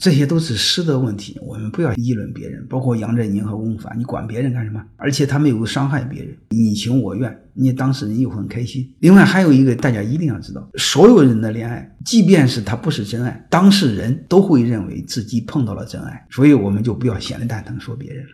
这些都是师德问题，我们不要议论别人，包括杨振宁和翁法，你管别人干什么？而且他没有伤害别人，你情我愿，你当事人又很开心。另外还有一个，大家一定要知道，所有人的恋爱，即便是他不是真爱，当事人都会认为自己碰到了真爱，所以我们就不要闲的蛋疼说别人了。